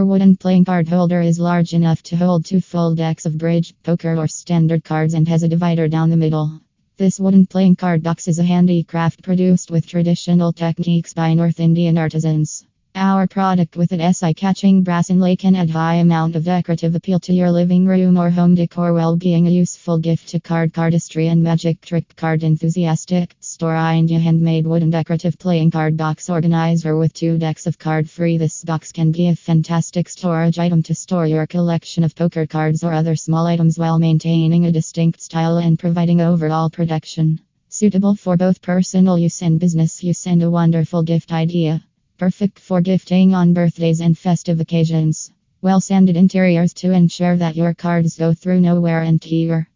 Our wooden playing card holder is large enough to hold two full decks of bridge, poker, or standard cards and has a divider down the middle. This wooden playing card box is a handicraft produced with traditional techniques by North Indian artisans. Our product with an SI catching brass inlay can add high amount of decorative appeal to your living room or home decor while being a useful gift to card cardistry and magic trick card enthusiastic. Store Indya handmade wooden decorative playing card box organizer with two decks of card free. This box can be a fantastic storage item to store your collection of poker cards or other small items while maintaining a distinct style and providing overall protection. Suitable for both personal use and business use and a wonderful gift idea. Perfect for gifting on birthdays and festive occasions. Well sanded interiors to ensure that your cards go through no wear and tear.